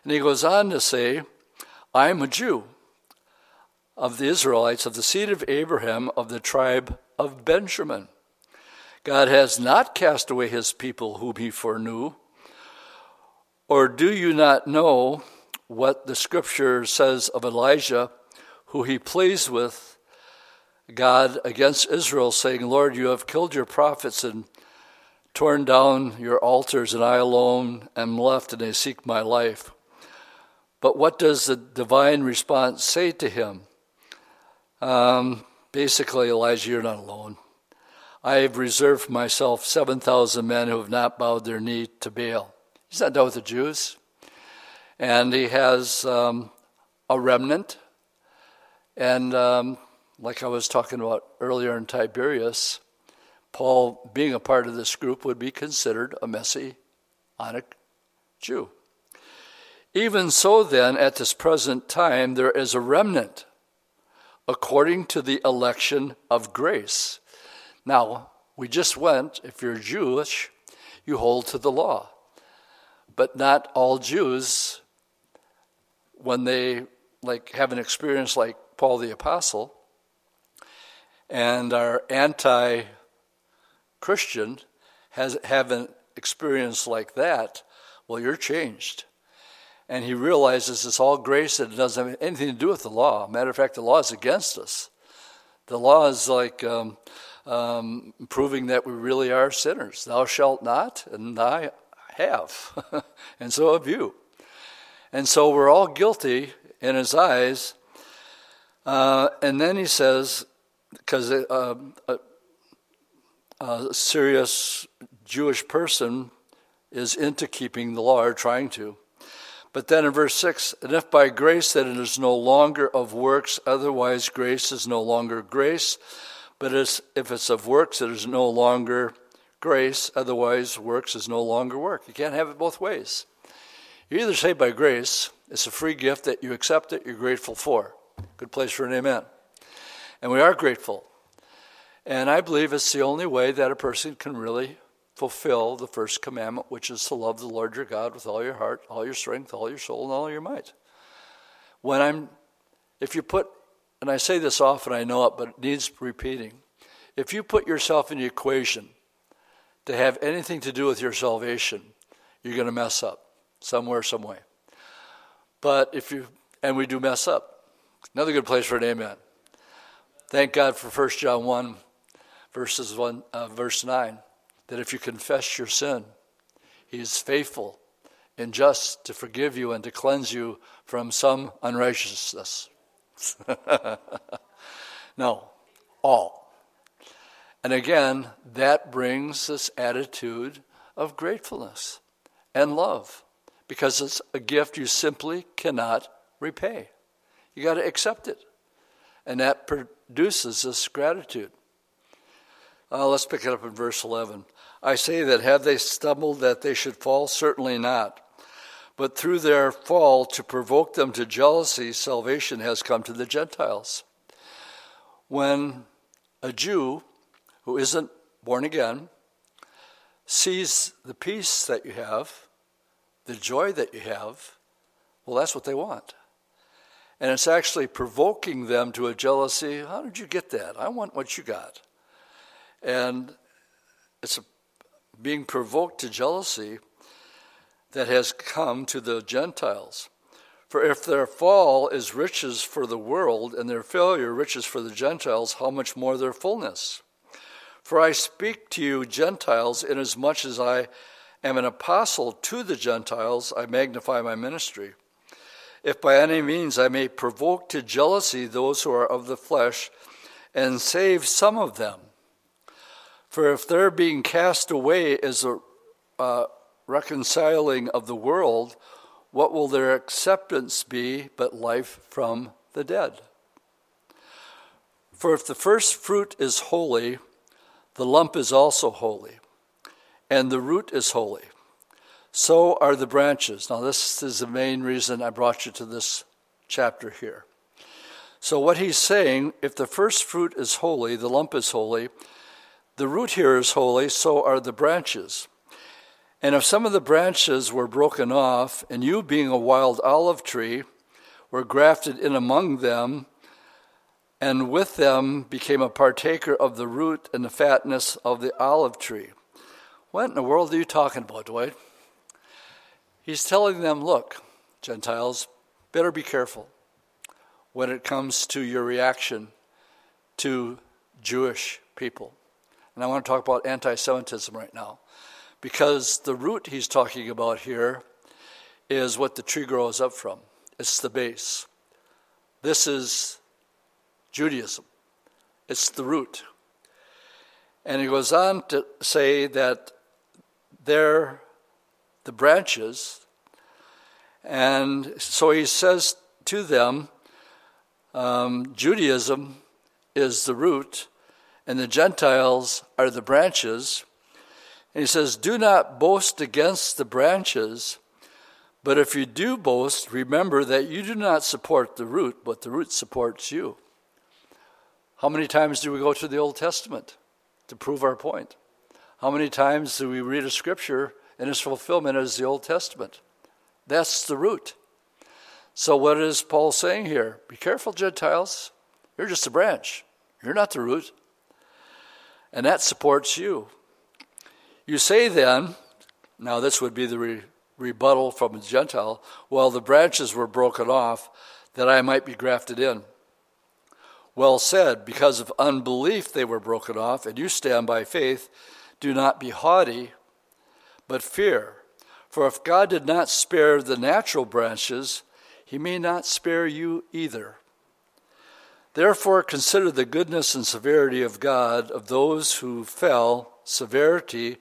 And he goes on to say, I am a Jew of the Israelites, of the seed of Abraham, of the tribe of Benjamin. God has not cast away his people whom he foreknew. Or do you not know what the scripture says of Elijah, who he pleased with God against Israel, saying, Lord, you have killed your prophets and torn down your altars, and I alone am left, and they seek my life. But what does the divine response say to him? Um, basically, Elijah, you're not alone. I have reserved for myself 7,000 men who have not bowed their knee to Baal. He's not done with the Jews. And he has um, a remnant. And um, like I was talking about earlier in Tiberias, Paul, being a part of this group, would be considered a Messianic Jew. Even so, then, at this present time, there is a remnant according to the election of grace. Now, we just went, if you're Jewish, you hold to the law. But not all Jews, when they like have an experience like Paul the Apostle and are anti Christian, has have an experience like that, well, you're changed and he realizes it's all grace and it doesn't have anything to do with the law. Matter of fact, the law is against us. The law is like um, um, proving that we really are sinners. Thou shalt not, and I have, *laughs* and so have you. And so we're all guilty in his eyes. Uh, and then he says, because uh, a, a serious Jewish person is into keeping the law or trying to. But then in verse 6, and if by grace that it is no longer of works, otherwise grace is no longer grace. But if it's of works, it is no longer grace, otherwise works is no longer work. You can't have it both ways. You either say by grace, it's a free gift that you accept it, you're grateful for. Good place for an amen. And we are grateful. And I believe it's the only way that a person can really fulfill the first commandment, which is to love the Lord your God with all your heart, all your strength, all your soul, and all your might. When I'm, if you put, and I say this often, I know it, but it needs repeating. If you put yourself in the equation to have anything to do with your salvation, you're going to mess up somewhere, some way. But if you, and we do mess up. Another good place for an amen. Thank God for 1 John 1, verses 1, uh, verse 9 that if you confess your sin, He is faithful and just to forgive you and to cleanse you from some unrighteousness. *laughs* no, all. And again, that brings this attitude of gratefulness and love because it's a gift you simply cannot repay. You got to accept it. And that produces this gratitude. Uh, let's pick it up in verse 11. I say that have they stumbled that they should fall? Certainly not. But through their fall, to provoke them to jealousy, salvation has come to the Gentiles. When a Jew who isn't born again sees the peace that you have, the joy that you have, well, that's what they want. And it's actually provoking them to a jealousy. How did you get that? I want what you got. And it's being provoked to jealousy that has come to the Gentiles. For if their fall is riches for the world and their failure riches for the Gentiles, how much more their fullness? For I speak to you, Gentiles, inasmuch as I am an apostle to the Gentiles, I magnify my ministry. If by any means I may provoke to jealousy those who are of the flesh and save some of them. For if their being cast away is a uh, reconciling of the world, what will their acceptance be but life from the dead? For if the first fruit is holy, the lump is also holy, and the root is holy. So are the branches. Now, this is the main reason I brought you to this chapter here. So, what he's saying if the first fruit is holy, the lump is holy, the root here is holy, so are the branches. And if some of the branches were broken off, and you, being a wild olive tree, were grafted in among them, and with them became a partaker of the root and the fatness of the olive tree. What in the world are you talking about, Dwight? He's telling them, look, Gentiles, better be careful when it comes to your reaction to Jewish people. And I want to talk about anti Semitism right now. Because the root he's talking about here is what the tree grows up from, it's the base. This is Judaism, it's the root. And he goes on to say that they're the branches. And so he says to them, um, Judaism is the root, and the Gentiles are the branches. And he says, Do not boast against the branches, but if you do boast, remember that you do not support the root, but the root supports you. How many times do we go to the Old Testament to prove our point? How many times do we read a scripture and its fulfillment is the Old Testament? That's the root. So, what is Paul saying here? Be careful, Gentiles. You're just a branch, you're not the root. And that supports you. You say then, now this would be the re- rebuttal from a Gentile, well, the branches were broken off that I might be grafted in. Well said, because of unbelief they were broken off, and you stand by faith. Do not be haughty, but fear. For if God did not spare the natural branches, he may not spare you either. Therefore, consider the goodness and severity of God of those who fell, severity,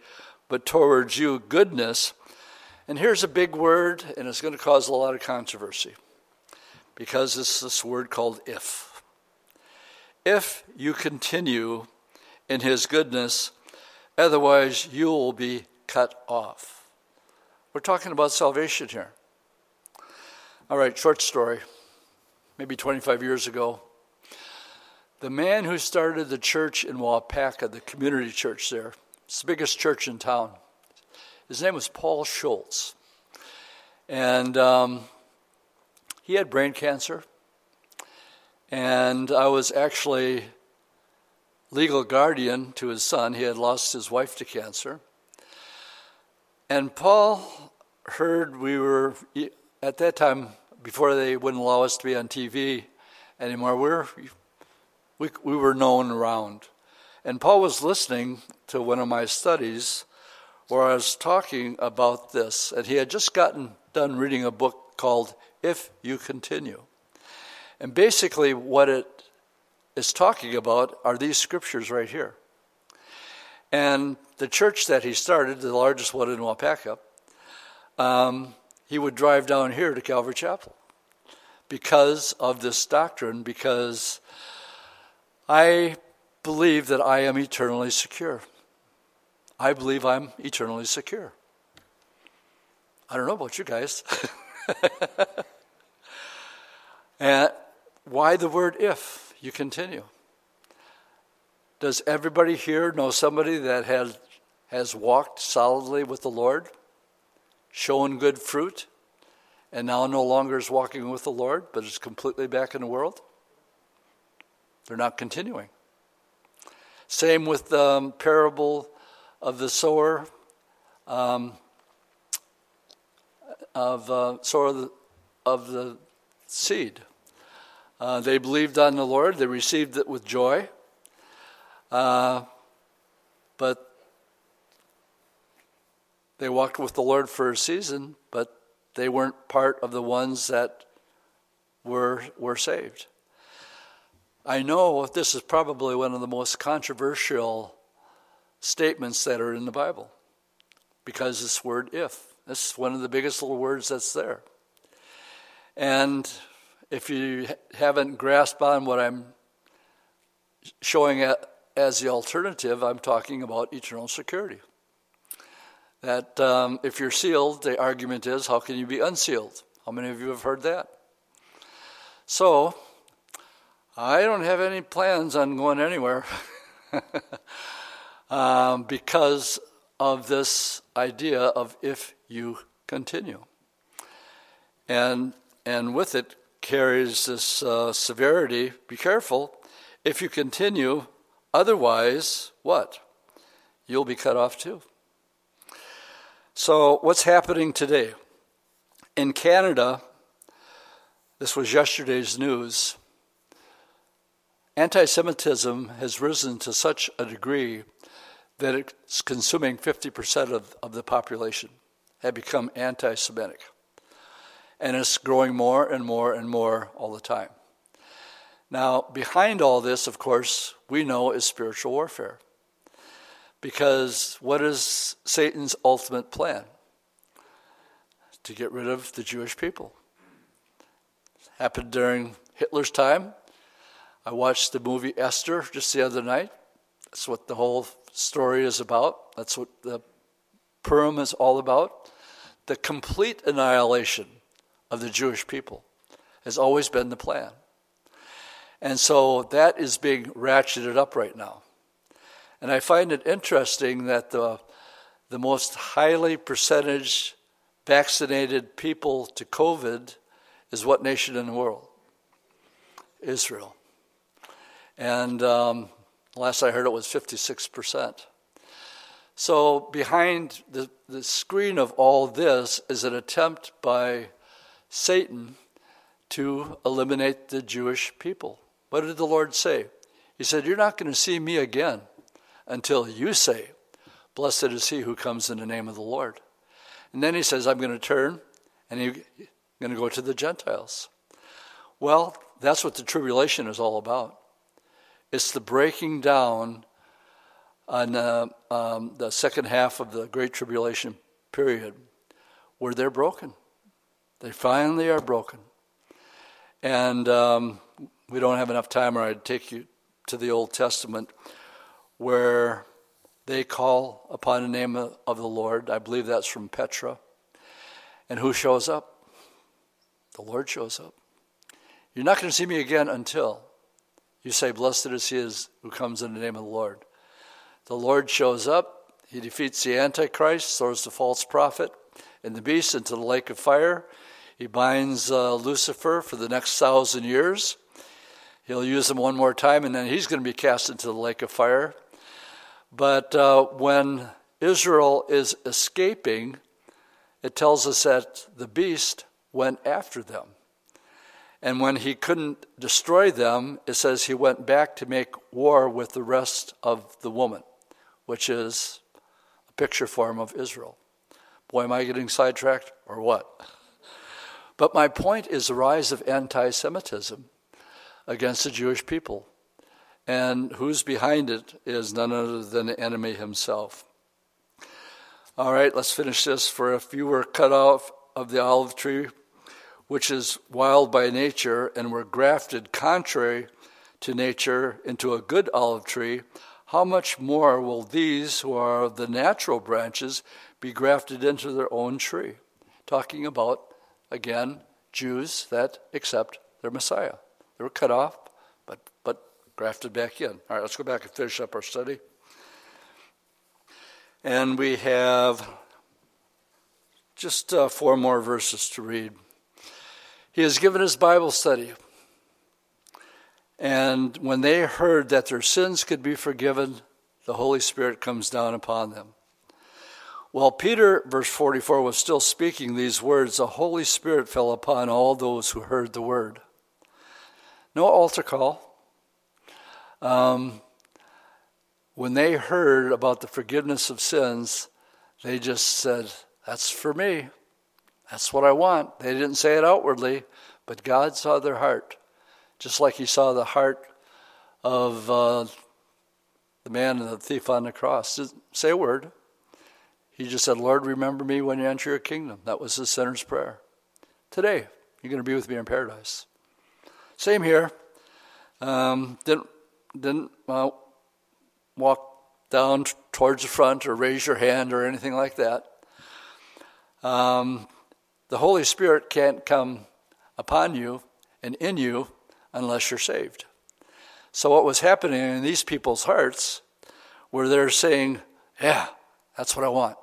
but towards you, goodness. And here's a big word, and it's going to cause a lot of controversy because it's this word called if. If you continue in his goodness, otherwise you will be cut off. We're talking about salvation here. All right, short story. Maybe 25 years ago, the man who started the church in Waupaca, the community church there, it's the biggest church in town. His name was Paul Schultz. And um, he had brain cancer. And I was actually legal guardian to his son. He had lost his wife to cancer. And Paul heard we were, at that time, before they wouldn't allow us to be on TV anymore, we were, we, we were known around. And Paul was listening to one of my studies where I was talking about this, and he had just gotten done reading a book called If You Continue. And basically, what it is talking about are these scriptures right here. And the church that he started, the largest one in Waupaca, um, he would drive down here to Calvary Chapel because of this doctrine, because I believe that I am eternally secure. I believe I'm eternally secure. I don't know about you guys. *laughs* and why the word if? You continue. Does everybody here know somebody that has, has walked solidly with the Lord? shown good fruit, and now no longer is walking with the Lord, but is completely back in the world? They're not continuing. Same with the um, parable of the sower, um, of uh, sower of the, of the seed. Uh, they believed on the Lord, they received it with joy, uh, but they walked with the Lord for a season, but they weren't part of the ones that were, were saved. I know this is probably one of the most controversial statements that are in the Bible because this word if. This is one of the biggest little words that's there. And if you haven't grasped on what I'm showing as the alternative, I'm talking about eternal security that um, if you're sealed, the argument is, how can you be unsealed? How many of you have heard that? So, I don't have any plans on going anywhere *laughs* um, because of this idea of if you continue. And, and with it carries this uh, severity be careful. If you continue, otherwise, what? You'll be cut off too. So, what's happening today? In Canada, this was yesterday's news, anti Semitism has risen to such a degree that it's consuming 50% of, of the population, have become anti Semitic. And it's growing more and more and more all the time. Now, behind all this, of course, we know is spiritual warfare. Because what is Satan's ultimate plan? To get rid of the Jewish people. happened during Hitler's time. I watched the movie Esther just the other night. That's what the whole story is about. That's what the Purim is all about? The complete annihilation of the Jewish people has always been the plan. And so that is being ratcheted up right now. And I find it interesting that the, the most highly percentage vaccinated people to COVID is what nation in the world? Israel. And um, last I heard it was 56%. So behind the, the screen of all this is an attempt by Satan to eliminate the Jewish people. What did the Lord say? He said, You're not going to see me again until you say, Blessed is he who comes in the name of the Lord. And then he says, I'm going to turn and I'm going to go to the Gentiles. Well, that's what the tribulation is all about. It's the breaking down on uh, um, the second half of the Great Tribulation period where they're broken. They finally are broken. And um, we don't have enough time, or I'd take you to the Old Testament where they call upon the name of the Lord. I believe that's from Petra. And who shows up? The Lord shows up. You're not going to see me again until you say, Blessed is he who comes in the name of the Lord. The Lord shows up, he defeats the Antichrist, throws the false prophet and the beast into the lake of fire. He binds uh, Lucifer for the next thousand years. He'll use him one more time, and then he's going to be cast into the lake of fire. But uh, when Israel is escaping, it tells us that the beast went after them. And when he couldn't destroy them, it says he went back to make war with the rest of the woman, which is a picture form of Israel. Boy, am I getting sidetracked or what? But my point is the rise of anti Semitism against the Jewish people. And who's behind it is none other than the enemy himself. All right, let's finish this. For if you were cut off of the olive tree, which is wild by nature, and were grafted contrary to nature into a good olive tree, how much more will these who are the natural branches be grafted into their own tree? Talking about, again, Jews that accept their Messiah. They were cut off, but, but grafted back in. All right, let's go back and finish up our study. And we have just uh, four more verses to read. He has given his Bible study. And when they heard that their sins could be forgiven, the Holy Spirit comes down upon them. While Peter, verse 44, was still speaking these words, the Holy Spirit fell upon all those who heard the word. No altar call. Um, when they heard about the forgiveness of sins, they just said, That's for me. That's what I want. They didn't say it outwardly, but God saw their heart, just like He saw the heart of uh, the man and the thief on the cross. Didn't say a word. He just said, Lord, remember me when you enter your kingdom. That was the sinner's prayer. Today, you're going to be with me in paradise. Same here. Um, didn't didn't uh, walk down t- towards the front or raise your hand or anything like that. Um, the Holy Spirit can't come upon you and in you unless you're saved. So, what was happening in these people's hearts were they're saying, Yeah, that's what I want.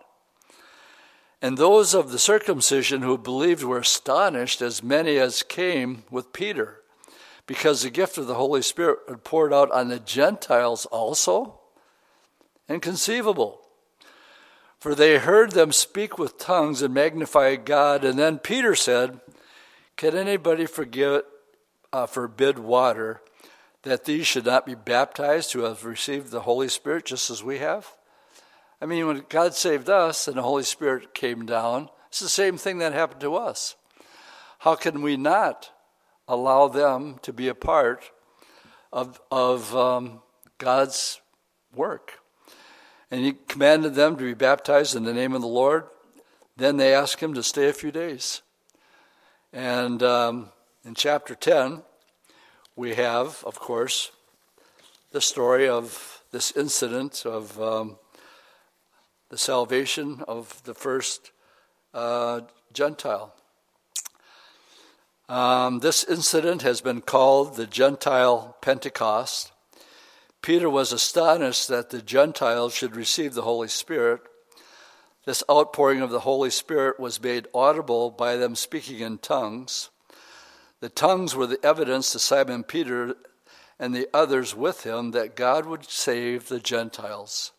And those of the circumcision who believed were astonished, as many as came with Peter, because the gift of the Holy Spirit had poured out on the Gentiles also. Inconceivable. For they heard them speak with tongues and magnify God. And then Peter said, Can anybody uh, forbid water that these should not be baptized who have received the Holy Spirit just as we have? I mean, when God saved us and the Holy Spirit came down, it's the same thing that happened to us. How can we not allow them to be a part of, of um, God's work? And he commanded them to be baptized in the name of the Lord. Then they asked him to stay a few days. And um, in chapter 10, we have, of course, the story of this incident of um, the salvation of the first uh, Gentile. Um, this incident has been called the Gentile Pentecost. Peter was astonished that the Gentiles should receive the Holy Spirit. This outpouring of the Holy Spirit was made audible by them speaking in tongues. The tongues were the evidence to Simon Peter and the others with him that God would save the Gentiles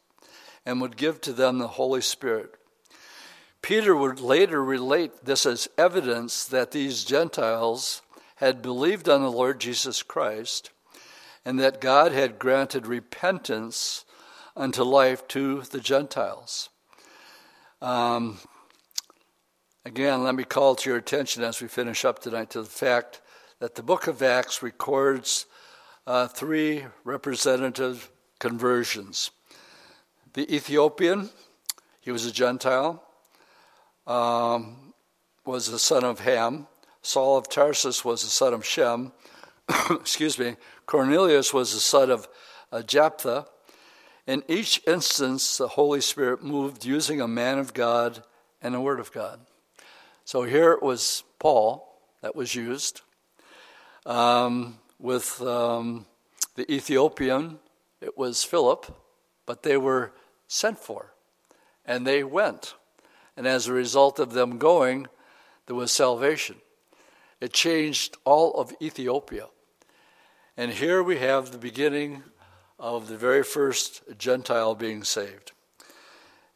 and would give to them the Holy Spirit. Peter would later relate this as evidence that these Gentiles had believed on the Lord Jesus Christ and that God had granted repentance unto life to the Gentiles. Um, again, let me call to your attention as we finish up tonight to the fact that the book of Acts records uh, three representative conversions. The Ethiopian, he was a Gentile, um, was the son of Ham. Saul of Tarsus was the son of Shem. *coughs* Excuse me. Cornelius was the son of uh, Japheth. In each instance, the Holy Spirit moved using a man of God and a word of God. So here it was Paul that was used. Um, with um, the Ethiopian, it was Philip, but they were sent for, and they went. And as a result of them going, there was salvation. It changed all of Ethiopia. And here we have the beginning of the very first Gentile being saved.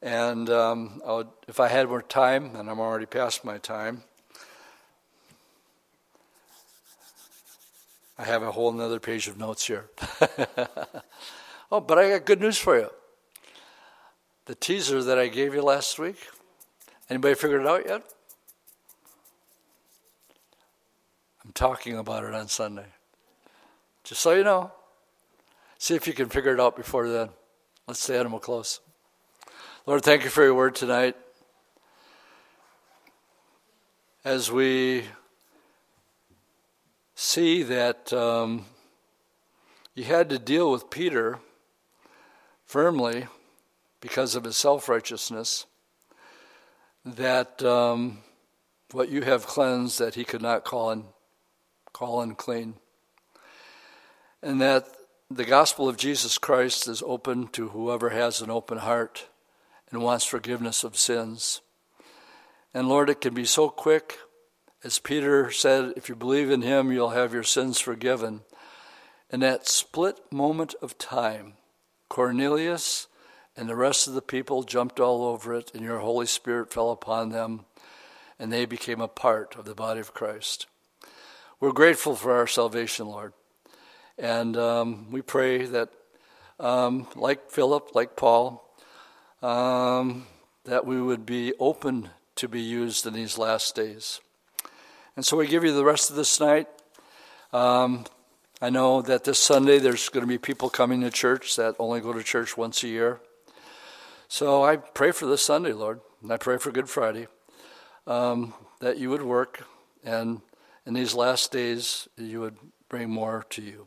And um, would, if I had more time, and I'm already past my time, I have a whole another page of notes here. *laughs* oh, but I got good news for you. The teaser that I gave you last week, anybody figured it out yet? I'm talking about it on Sunday. Just so you know. See if you can figure it out before then. Let's stay animal close. Lord, thank you for your word tonight. As we see that um, you had to deal with Peter firmly because of his self righteousness, that um, what you have cleansed, that he could not call, in, call unclean. And that the gospel of Jesus Christ is open to whoever has an open heart and wants forgiveness of sins. And Lord, it can be so quick as Peter said, if you believe in him, you'll have your sins forgiven. In that split moment of time, Cornelius and the rest of the people jumped all over it, and your Holy Spirit fell upon them, and they became a part of the body of Christ. We're grateful for our salvation, Lord. And um, we pray that, um, like Philip, like Paul, um, that we would be open to be used in these last days. And so we give you the rest of this night. Um, I know that this Sunday there's going to be people coming to church that only go to church once a year. So I pray for this Sunday, Lord, and I pray for Good Friday, um, that you would work, and in these last days you would bring more to you.